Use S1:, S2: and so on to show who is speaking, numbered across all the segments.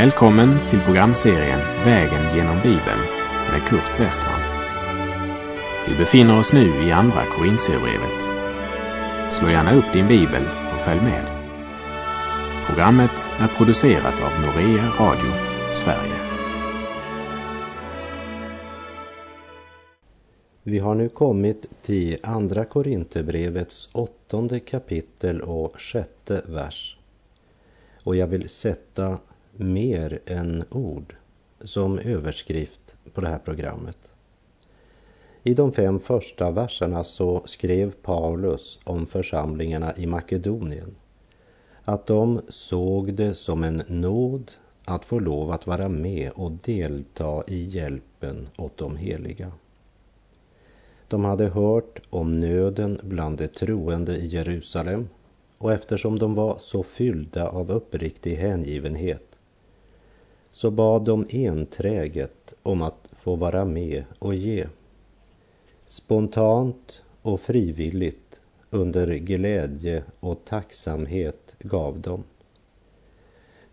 S1: Välkommen till programserien Vägen genom Bibeln med Kurt Westman. Vi befinner oss nu i Andra Korintierbrevet. Slå gärna upp din bibel och följ med. Programmet är producerat av Norea Radio Sverige.
S2: Vi har nu kommit till Andra Korinthierbrevets åttonde kapitel och sjätte vers. Och jag vill sätta mer än ord som överskrift på det här programmet. I de fem första verserna så skrev Paulus om församlingarna i Makedonien att de såg det som en nåd att få lov att vara med och delta i hjälpen åt de heliga. De hade hört om nöden bland de troende i Jerusalem och eftersom de var så fyllda av uppriktig hängivenhet så bad de enträget om att få vara med och ge. Spontant och frivilligt under glädje och tacksamhet gav de.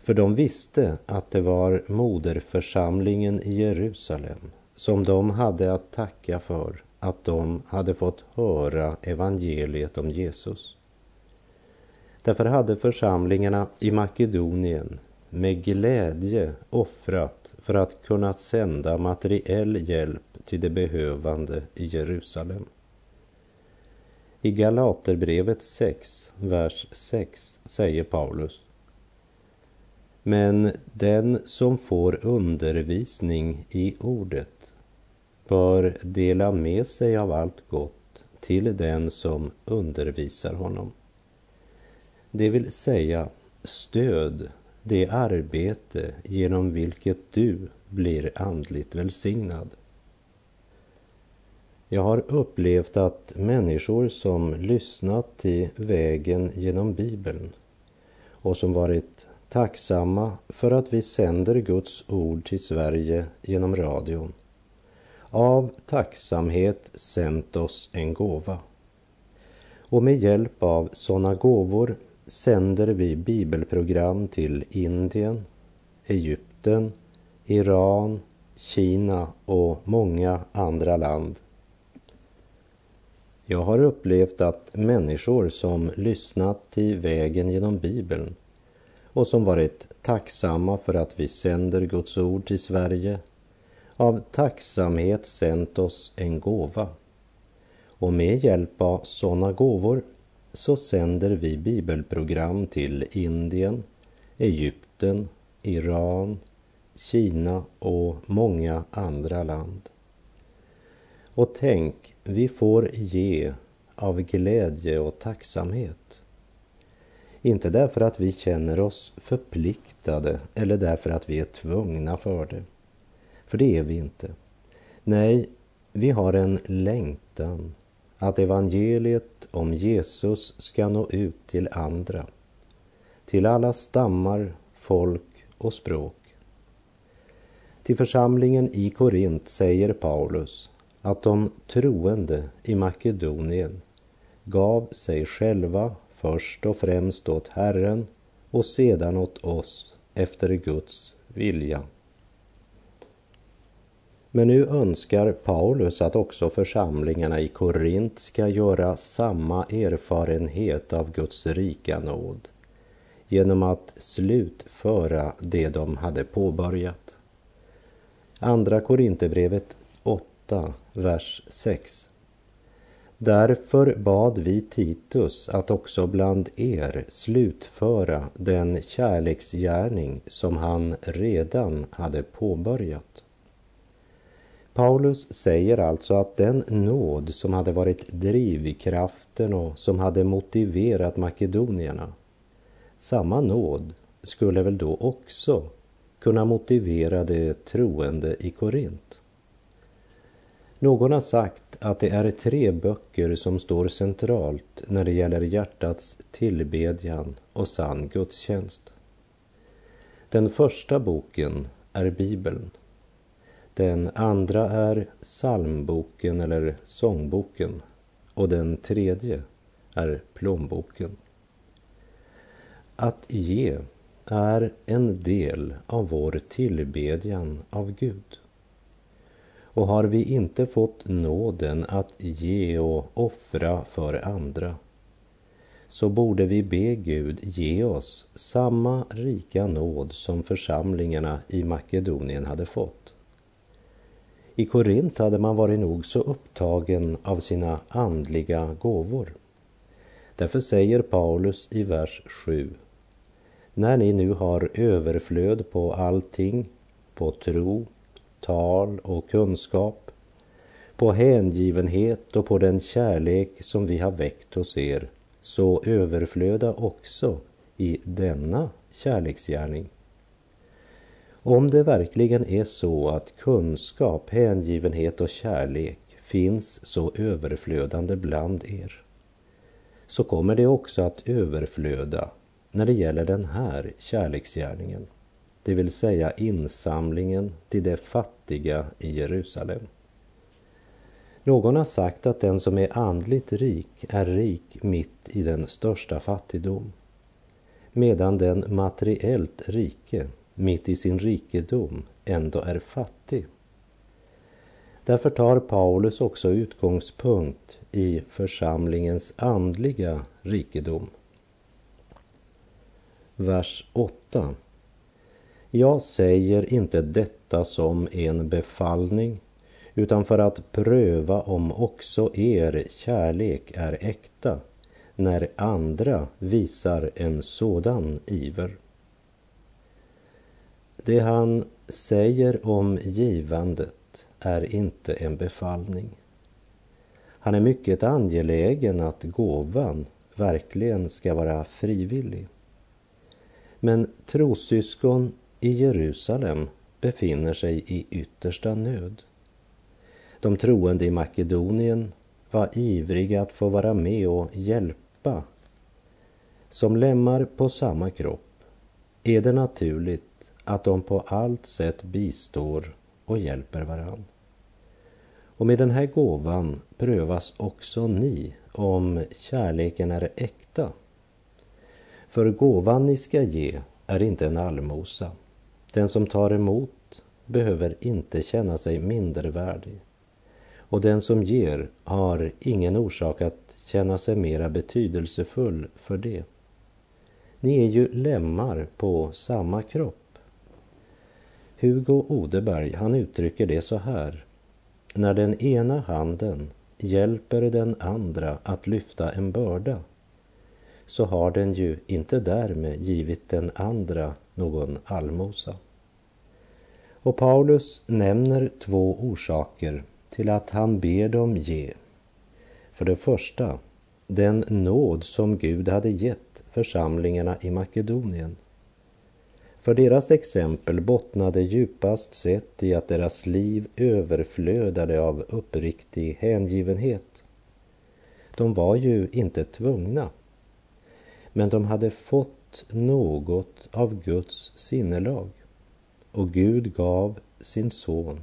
S2: För de visste att det var moderförsamlingen i Jerusalem som de hade att tacka för att de hade fått höra evangeliet om Jesus. Därför hade församlingarna i Makedonien med glädje offrat för att kunna sända materiell hjälp till de behövande i Jerusalem. I Galaterbrevet 6, vers 6 säger Paulus Men den som får undervisning i ordet bör dela med sig av allt gott till den som undervisar honom. Det vill säga stöd det arbete genom vilket du blir andligt välsignad. Jag har upplevt att människor som lyssnat till vägen genom Bibeln och som varit tacksamma för att vi sänder Guds ord till Sverige genom radion av tacksamhet sänt oss en gåva. Och med hjälp av sådana gåvor sänder vi bibelprogram till Indien, Egypten, Iran, Kina och många andra land. Jag har upplevt att människor som lyssnat till vägen genom Bibeln och som varit tacksamma för att vi sänder Guds ord till Sverige av tacksamhet sänt oss en gåva. Och med hjälp av sådana gåvor så sänder vi bibelprogram till Indien, Egypten, Iran, Kina och många andra land. Och tänk, vi får ge av glädje och tacksamhet. Inte därför att vi känner oss förpliktade eller därför att vi är tvungna för det. För det är vi inte. Nej, vi har en längtan att evangeliet om Jesus ska nå ut till andra, till alla stammar, folk och språk. Till församlingen i Korint säger Paulus att de troende i Makedonien gav sig själva först och främst åt Herren och sedan åt oss efter Guds vilja. Men nu önskar Paulus att också församlingarna i Korint ska göra samma erfarenhet av Guds rika nåd genom att slutföra det de hade påbörjat. Andra Korinthierbrevet 8, vers 6. Därför bad vi Titus att också bland er slutföra den kärleksgärning som han redan hade påbörjat. Paulus säger alltså att den nåd som hade varit drivkraften och som hade motiverat makedonierna, samma nåd skulle väl då också kunna motivera de troende i Korint. Någon har sagt att det är tre böcker som står centralt när det gäller hjärtats tillbedjan och sann gudstjänst. Den första boken är Bibeln den andra är psalmboken eller sångboken och den tredje är plånboken. Att ge är en del av vår tillbedjan av Gud. Och har vi inte fått nåden att ge och offra för andra så borde vi be Gud ge oss samma rika nåd som församlingarna i Makedonien hade fått. I Korint hade man varit nog så upptagen av sina andliga gåvor. Därför säger Paulus i vers 7. När ni nu har överflöd på allting, på tro, tal och kunskap, på hängivenhet och på den kärlek som vi har väckt hos er, så överflöda också i denna kärleksgärning. Om det verkligen är så att kunskap, hängivenhet och kärlek finns så överflödande bland er, så kommer det också att överflöda när det gäller den här kärleksgärningen, det vill säga insamlingen till de fattiga i Jerusalem. Någon har sagt att den som är andligt rik är rik mitt i den största fattigdom, medan den materiellt rike mitt i sin rikedom ändå är fattig. Därför tar Paulus också utgångspunkt i församlingens andliga rikedom. Vers 8. Jag säger inte detta som en befallning utan för att pröva om också er kärlek är äkta när andra visar en sådan iver. Det han säger om givandet är inte en befallning. Han är mycket angelägen att gåvan verkligen ska vara frivillig. Men trossyskon i Jerusalem befinner sig i yttersta nöd. De troende i Makedonien var ivriga att få vara med och hjälpa. Som lemmar på samma kropp är det naturligt att de på allt sätt bistår och hjälper varann. Och med den här gåvan prövas också ni om kärleken är äkta. För gåvan ni ska ge är inte en allmosa. Den som tar emot behöver inte känna sig mindervärdig. Och den som ger har ingen orsak att känna sig mera betydelsefull för det. Ni är ju lemmar på samma kropp. Hugo Odeberg, han uttrycker det så här. När den ena handen hjälper den andra att lyfta en börda så har den ju inte därmed givit den andra någon allmosa. Och Paulus nämner två orsaker till att han ber dem ge. För det första, den nåd som Gud hade gett församlingarna i Makedonien. För deras exempel bottnade djupast sett i att deras liv överflödade av uppriktig hängivenhet. De var ju inte tvungna, men de hade fått något av Guds sinnelag och Gud gav sin son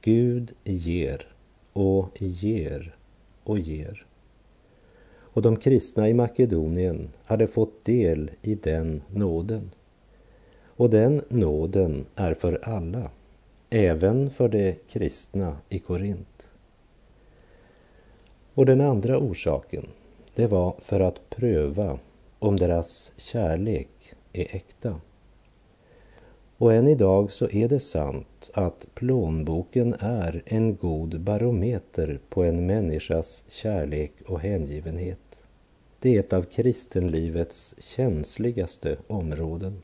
S2: Gud ger och ger och ger. Och de kristna i Makedonien hade fått del i den nåden. Och den nåden är för alla, även för de kristna i Korint. Och den andra orsaken, det var för att pröva om deras kärlek är äkta. Och än idag så är det sant att plånboken är en god barometer på en människas kärlek och hängivenhet. Det är ett av kristenlivets känsligaste områden.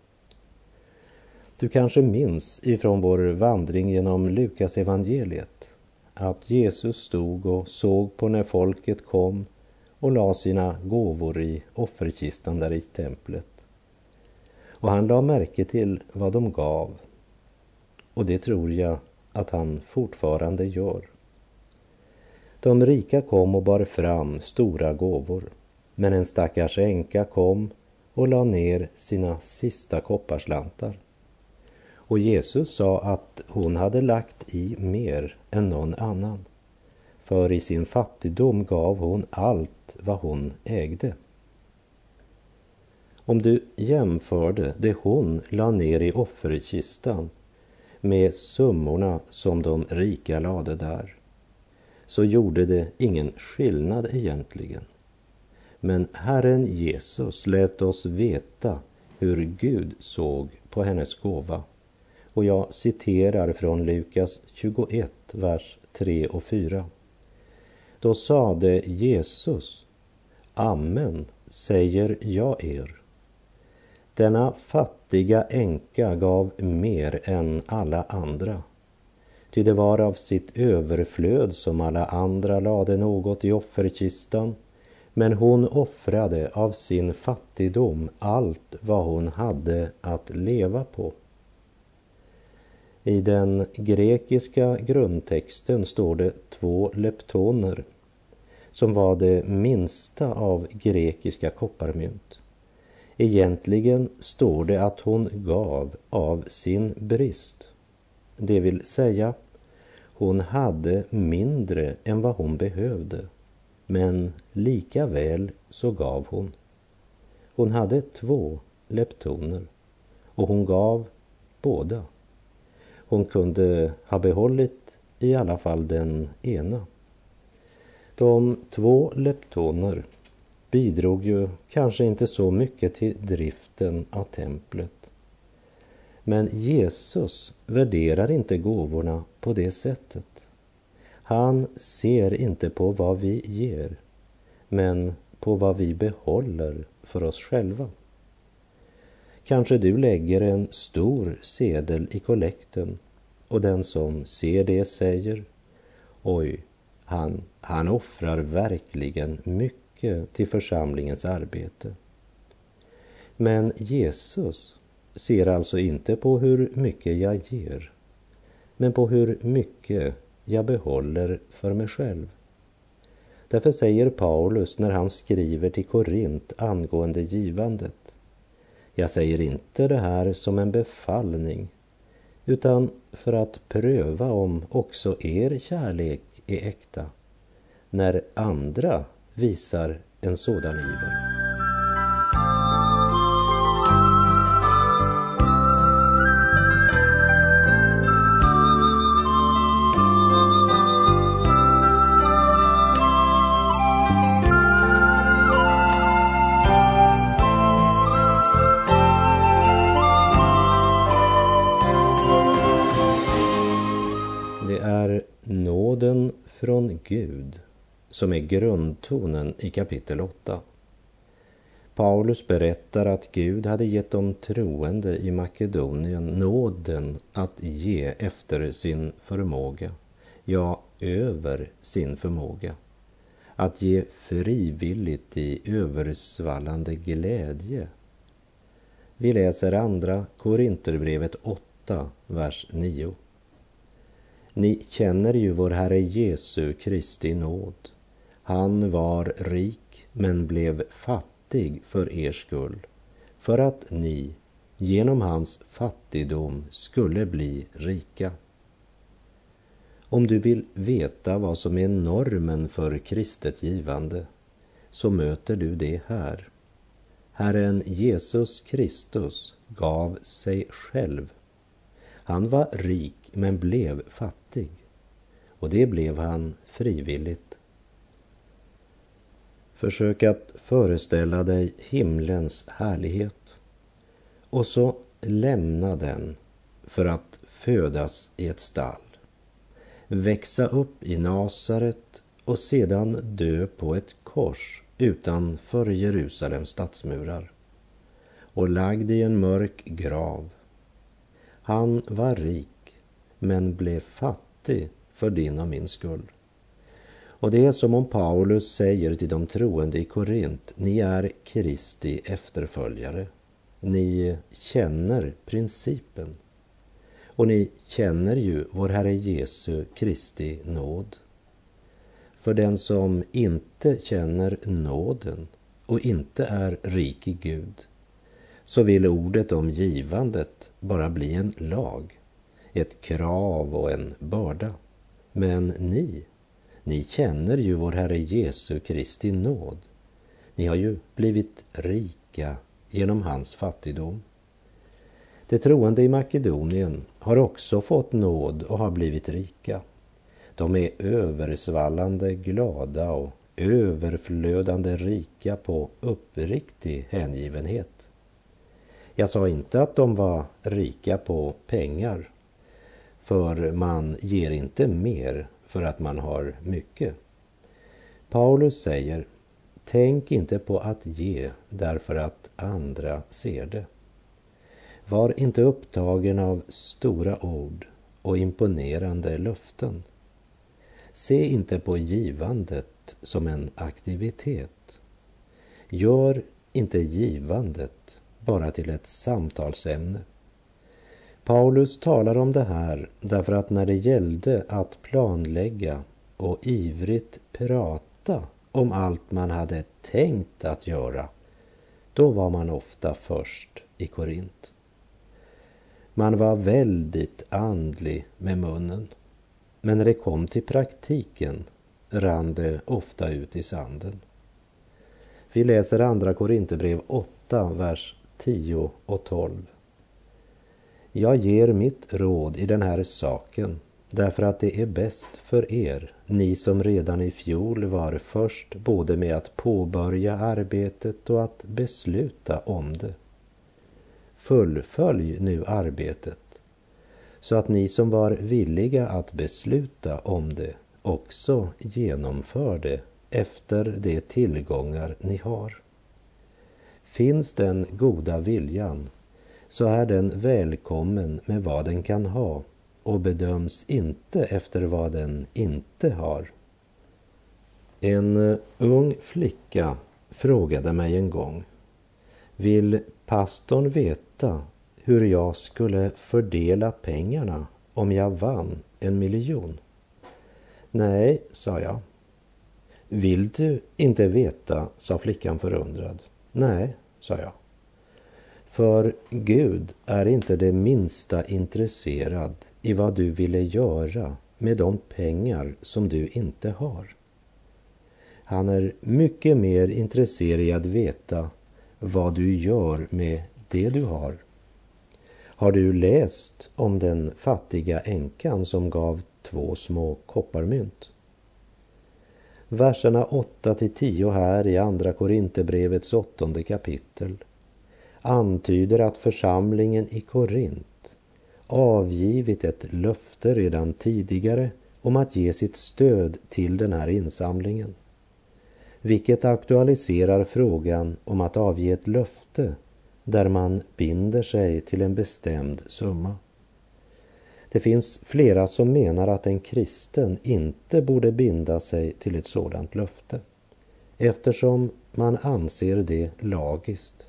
S2: Du kanske minns ifrån vår vandring genom Lukas evangeliet att Jesus stod och såg på när folket kom och la sina gåvor i offerkistan där i templet. Och han la märke till vad de gav. Och det tror jag att han fortfarande gör. De rika kom och bar fram stora gåvor. Men en stackars änka kom och la ner sina sista kopparslantar. Och Jesus sa att hon hade lagt i mer än någon annan. För i sin fattigdom gav hon allt vad hon ägde. Om du jämförde det hon la ner i offerkistan med summorna som de rika lade där, så gjorde det ingen skillnad egentligen. Men Herren Jesus lät oss veta hur Gud såg på hennes gåva. Och jag citerar från Lukas 21, vers 3 och 4. Då sade Jesus, Amen säger jag er. Denna fattiga änka gav mer än alla andra. Ty det var av sitt överflöd som alla andra lade något i offerkistan men hon offrade av sin fattigdom allt vad hon hade att leva på. I den grekiska grundtexten står det två leptoner som var det minsta av grekiska kopparmynt. Egentligen står det att hon gav av sin brist. Det vill säga, hon hade mindre än vad hon behövde. Men lika väl så gav hon. Hon hade två leptoner och hon gav båda. Hon kunde ha behållit i alla fall den ena. De två leptoner bidrog ju kanske inte så mycket till driften av templet. Men Jesus värderar inte gåvorna på det sättet. Han ser inte på vad vi ger, men på vad vi behåller för oss själva. Kanske du lägger en stor sedel i kollekten och den som ser det säger Oj, han, han offrar verkligen mycket till församlingens arbete. Men Jesus ser alltså inte på hur mycket jag ger, men på hur mycket jag behåller för mig själv. Därför säger Paulus när han skriver till Korint angående givandet. Jag säger inte det här som en befallning utan för att pröva om också er kärlek är äkta när andra visar en sådan iver. Från Gud som är grundtonen i kapitel 8. Paulus berättar att Gud hade gett de troende i Makedonien nåden att ge efter sin förmåga, ja, över sin förmåga. Att ge frivilligt i översvallande glädje. Vi läser andra Korinterbrevet 8, vers 9. Ni känner ju vår Herre Jesu Kristi nåd. Han var rik men blev fattig för er skull, för att ni genom hans fattigdom skulle bli rika. Om du vill veta vad som är normen för kristet givande så möter du det här. Herren Jesus Kristus gav sig själv. Han var rik men blev fattig. Och det blev han frivilligt. Försök att föreställa dig himlens härlighet och så lämna den för att födas i ett stall, växa upp i Nasaret och sedan dö på ett kors utanför Jerusalems stadsmurar och lagd i en mörk grav. Han var rik men blev fattig för din och min skull. Och det är som om Paulus säger till de troende i Korint, ni är Kristi efterföljare. Ni känner principen. Och ni känner ju vår Herre Jesu Kristi nåd. För den som inte känner nåden och inte är rik i Gud, så vill ordet om givandet bara bli en lag ett krav och en börda. Men ni, ni känner ju vår Herre Jesu Kristi nåd. Ni har ju blivit rika genom hans fattigdom. De troende i Makedonien har också fått nåd och har blivit rika. De är översvallande glada och överflödande rika på uppriktig hängivenhet. Jag sa inte att de var rika på pengar, för man ger inte mer för att man har mycket. Paulus säger, tänk inte på att ge därför att andra ser det. Var inte upptagen av stora ord och imponerande löften. Se inte på givandet som en aktivitet. Gör inte givandet bara till ett samtalsämne. Paulus talar om det här därför att när det gällde att planlägga och ivrigt prata om allt man hade tänkt att göra, då var man ofta först i Korint. Man var väldigt andlig med munnen. Men när det kom till praktiken rann det ofta ut i sanden. Vi läser andra Korinthierbrev 8, vers 10 och 12. Jag ger mitt råd i den här saken därför att det är bäst för er, ni som redan i fjol var först både med att påbörja arbetet och att besluta om det. Fullfölj nu arbetet så att ni som var villiga att besluta om det också genomför det efter de tillgångar ni har. Finns den goda viljan så är den välkommen med vad den kan ha och bedöms inte efter vad den inte har. En eh, ung flicka frågade mig en gång Vill pastorn veta hur jag skulle fördela pengarna om jag vann en miljon? Nej, sa jag. Vill du inte veta, sa flickan förundrad. Nej, sa jag. För Gud är inte det minsta intresserad i vad du ville göra med de pengar som du inte har. Han är mycket mer intresserad i att veta vad du gör med det du har. Har du läst om den fattiga änkan som gav två små kopparmynt? Verserna 8 till 10 här i Andra Korinthierbrevets åttonde kapitel antyder att församlingen i Korint avgivit ett löfte redan tidigare om att ge sitt stöd till den här insamlingen. Vilket aktualiserar frågan om att avge ett löfte där man binder sig till en bestämd summa. Det finns flera som menar att en kristen inte borde binda sig till ett sådant löfte eftersom man anser det lagiskt.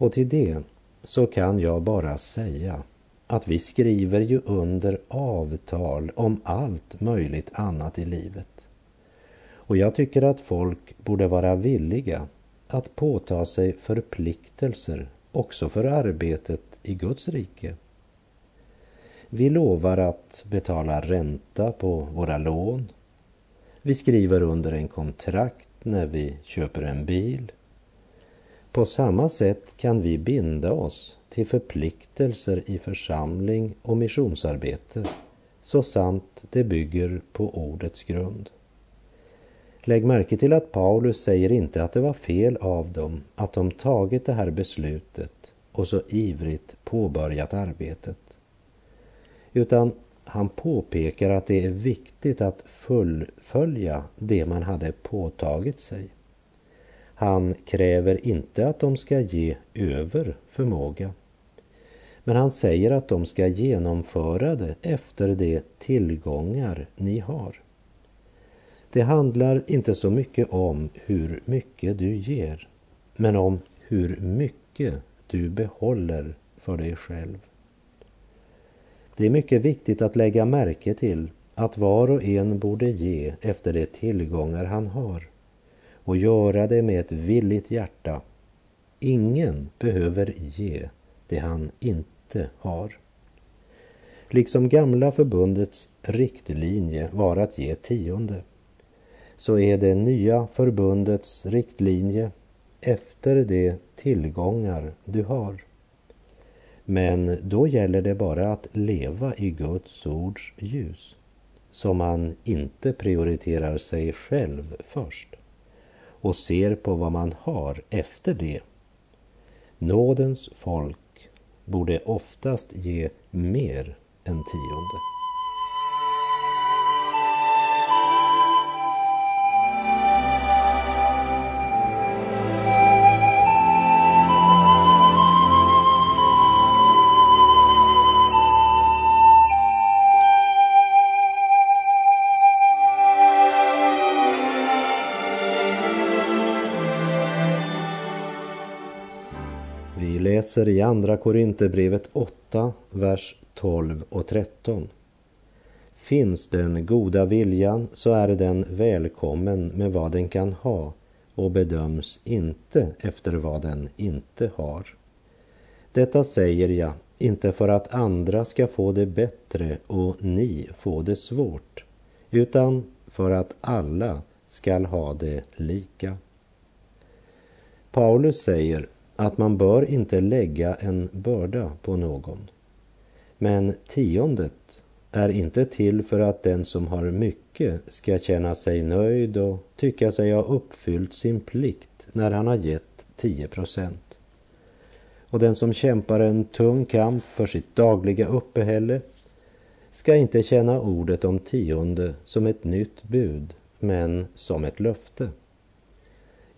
S2: Och till det så kan jag bara säga att vi skriver ju under avtal om allt möjligt annat i livet. Och jag tycker att folk borde vara villiga att påta sig förpliktelser också för arbetet i Guds rike. Vi lovar att betala ränta på våra lån. Vi skriver under en kontrakt när vi köper en bil. På samma sätt kan vi binda oss till förpliktelser i församling och missionsarbete så sant det bygger på ordets grund. Lägg märke till att Paulus säger inte att det var fel av dem att de tagit det här beslutet och så ivrigt påbörjat arbetet. Utan han påpekar att det är viktigt att fullfölja det man hade påtagit sig. Han kräver inte att de ska ge över förmåga. Men han säger att de ska genomföra det efter de tillgångar ni har. Det handlar inte så mycket om hur mycket du ger, men om hur mycket du behåller för dig själv. Det är mycket viktigt att lägga märke till att var och en borde ge efter de tillgångar han har och göra det med ett villigt hjärta. Ingen behöver ge det han inte har. Liksom gamla förbundets riktlinje var att ge tionde så är det nya förbundets riktlinje efter de tillgångar du har. Men då gäller det bara att leva i Guds ords ljus, så man inte prioriterar sig själv först och ser på vad man har efter det. Nådens folk borde oftast ge mer än tionde. Läser i Andra Korinthierbrevet 8, vers 12 och 13. Finns den goda viljan så är den välkommen med vad den kan ha och bedöms inte efter vad den inte har. Detta säger jag inte för att andra ska få det bättre och ni få det svårt, utan för att alla skall ha det lika. Paulus säger att man bör inte lägga en börda på någon. Men tiondet är inte till för att den som har mycket ska känna sig nöjd och tycka sig ha uppfyllt sin plikt när han har gett 10 procent. Och den som kämpar en tung kamp för sitt dagliga uppehälle ska inte känna ordet om tionde som ett nytt bud, men som ett löfte.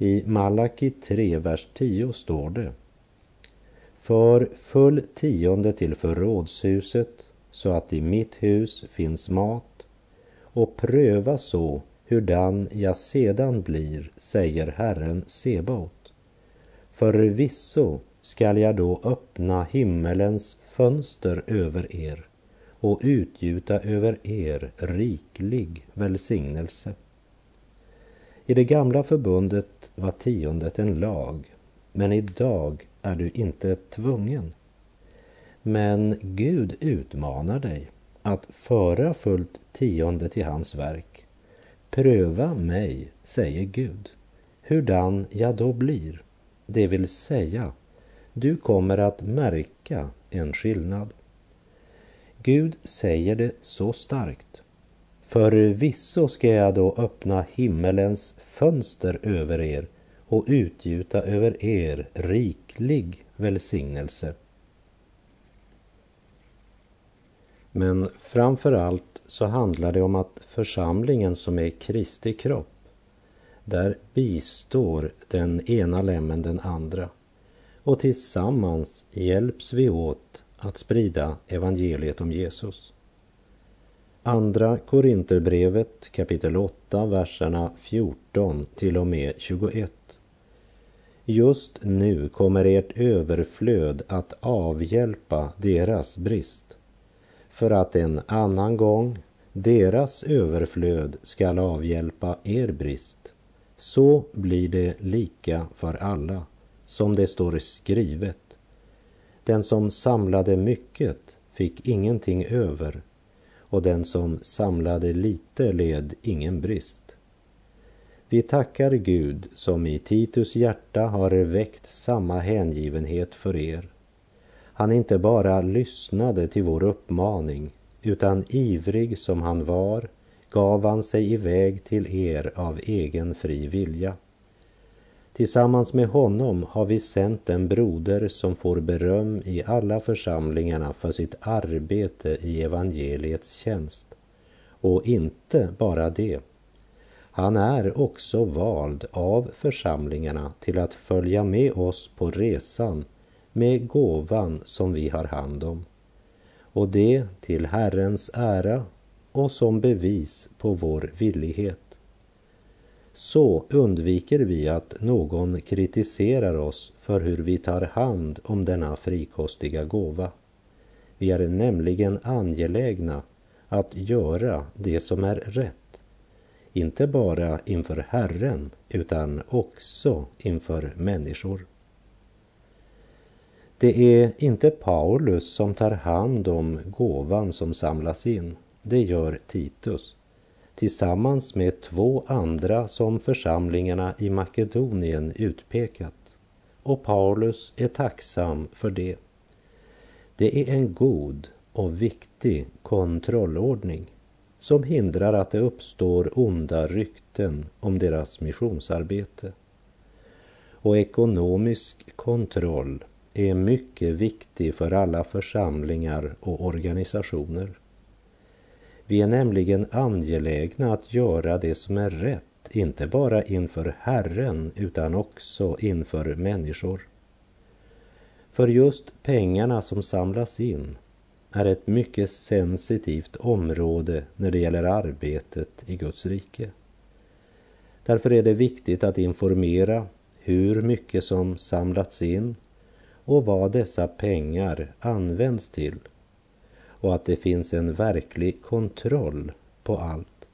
S2: I Malaki 3, vers 10 står det För full tionde till förrådshuset så att i mitt hus finns mat och pröva så hurdan jag sedan blir, säger Herren Sebaot. Förvisso skall jag då öppna himmelens fönster över er och utgjuta över er riklig välsignelse. I det gamla förbundet var tiondet en lag, men idag är du inte tvungen. Men Gud utmanar dig att föra fullt tionde till hans verk. Pröva mig, säger Gud, hurdan jag då blir. Det vill säga, du kommer att märka en skillnad. Gud säger det så starkt Förvisso ska jag då öppna himmelens fönster över er och utgjuta över er riklig välsignelse. Men framför allt så handlar det om att församlingen som är Kristi kropp, där bistår den ena lämmen den andra och tillsammans hjälps vi åt att sprida evangeliet om Jesus. Andra Korinterbrevet kapitel 8, verserna 14 till och med 21. Just nu kommer ert överflöd att avhjälpa deras brist, för att en annan gång deras överflöd skall avhjälpa er brist. Så blir det lika för alla, som det står skrivet. Den som samlade mycket fick ingenting över och den som samlade lite led ingen brist. Vi tackar Gud som i Titus hjärta har väckt samma hängivenhet för er. Han inte bara lyssnade till vår uppmaning utan ivrig som han var gav han sig iväg till er av egen fri vilja. Tillsammans med honom har vi sänt en broder som får beröm i alla församlingarna för sitt arbete i evangeliets tjänst. Och inte bara det. Han är också vald av församlingarna till att följa med oss på resan med gåvan som vi har hand om. Och det till Herrens ära och som bevis på vår villighet. Så undviker vi att någon kritiserar oss för hur vi tar hand om denna frikostiga gåva. Vi är nämligen angelägna att göra det som är rätt. Inte bara inför Herren utan också inför människor. Det är inte Paulus som tar hand om gåvan som samlas in. Det gör Titus tillsammans med två andra som församlingarna i Makedonien utpekat. Och Paulus är tacksam för det. Det är en god och viktig kontrollordning som hindrar att det uppstår onda rykten om deras missionsarbete. Och ekonomisk kontroll är mycket viktig för alla församlingar och organisationer. Vi är nämligen angelägna att göra det som är rätt, inte bara inför Herren utan också inför människor. För just pengarna som samlas in är ett mycket sensitivt område när det gäller arbetet i Guds rike. Därför är det viktigt att informera hur mycket som samlats in och vad dessa pengar används till och att det finns en verklig kontroll på allt.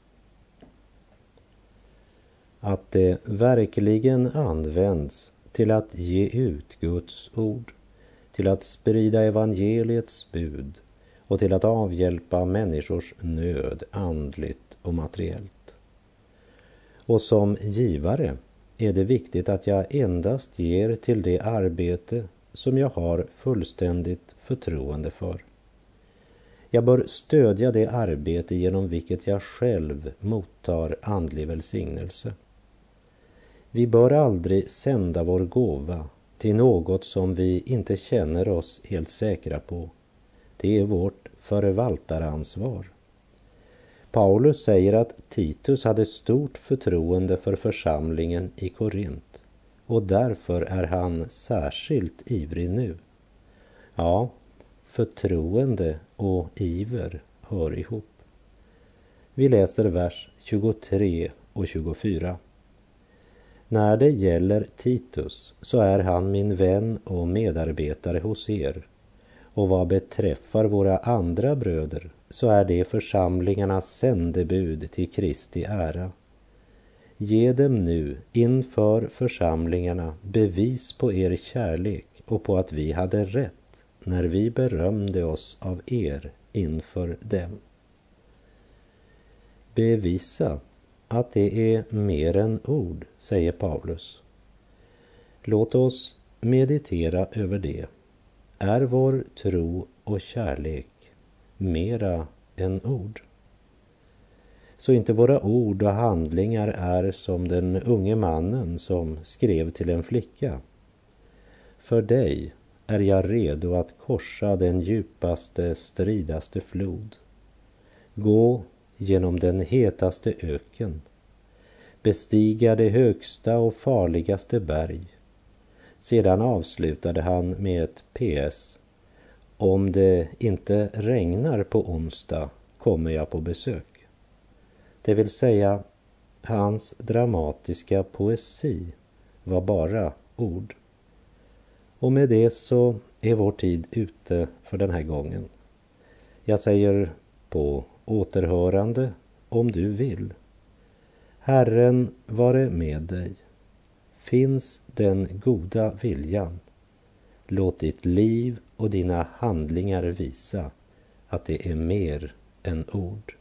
S2: Att det verkligen används till att ge ut Guds ord, till att sprida evangeliets bud och till att avhjälpa människors nöd andligt och materiellt. Och som givare är det viktigt att jag endast ger till det arbete som jag har fullständigt förtroende för. Jag bör stödja det arbete genom vilket jag själv mottar andlig välsignelse. Vi bör aldrig sända vår gåva till något som vi inte känner oss helt säkra på. Det är vårt förvaltaransvar. Paulus säger att Titus hade stort förtroende för församlingen i Korint och därför är han särskilt ivrig nu. Ja, förtroende och iver hör ihop. Vi läser vers 23 och 24. När det gäller Titus så är han min vän och medarbetare hos er och vad beträffar våra andra bröder så är det församlingarnas sändebud till Kristi ära. Ge dem nu inför församlingarna bevis på er kärlek och på att vi hade rätt när vi berömde oss av er inför dem. Bevisa att det är mer än ord, säger Paulus. Låt oss meditera över det. Är vår tro och kärlek mera än ord? Så inte våra ord och handlingar är som den unge mannen som skrev till en flicka. För dig är jag redo att korsa den djupaste, stridaste flod. Gå genom den hetaste öken, bestiga det högsta och farligaste berg. Sedan avslutade han med ett PS. Om det inte regnar på onsdag kommer jag på besök. Det vill säga, hans dramatiska poesi var bara ord. Och med det så är vår tid ute för den här gången. Jag säger på återhörande om du vill. Herren vare med dig. Finns den goda viljan. Låt ditt liv och dina handlingar visa att det är mer än ord.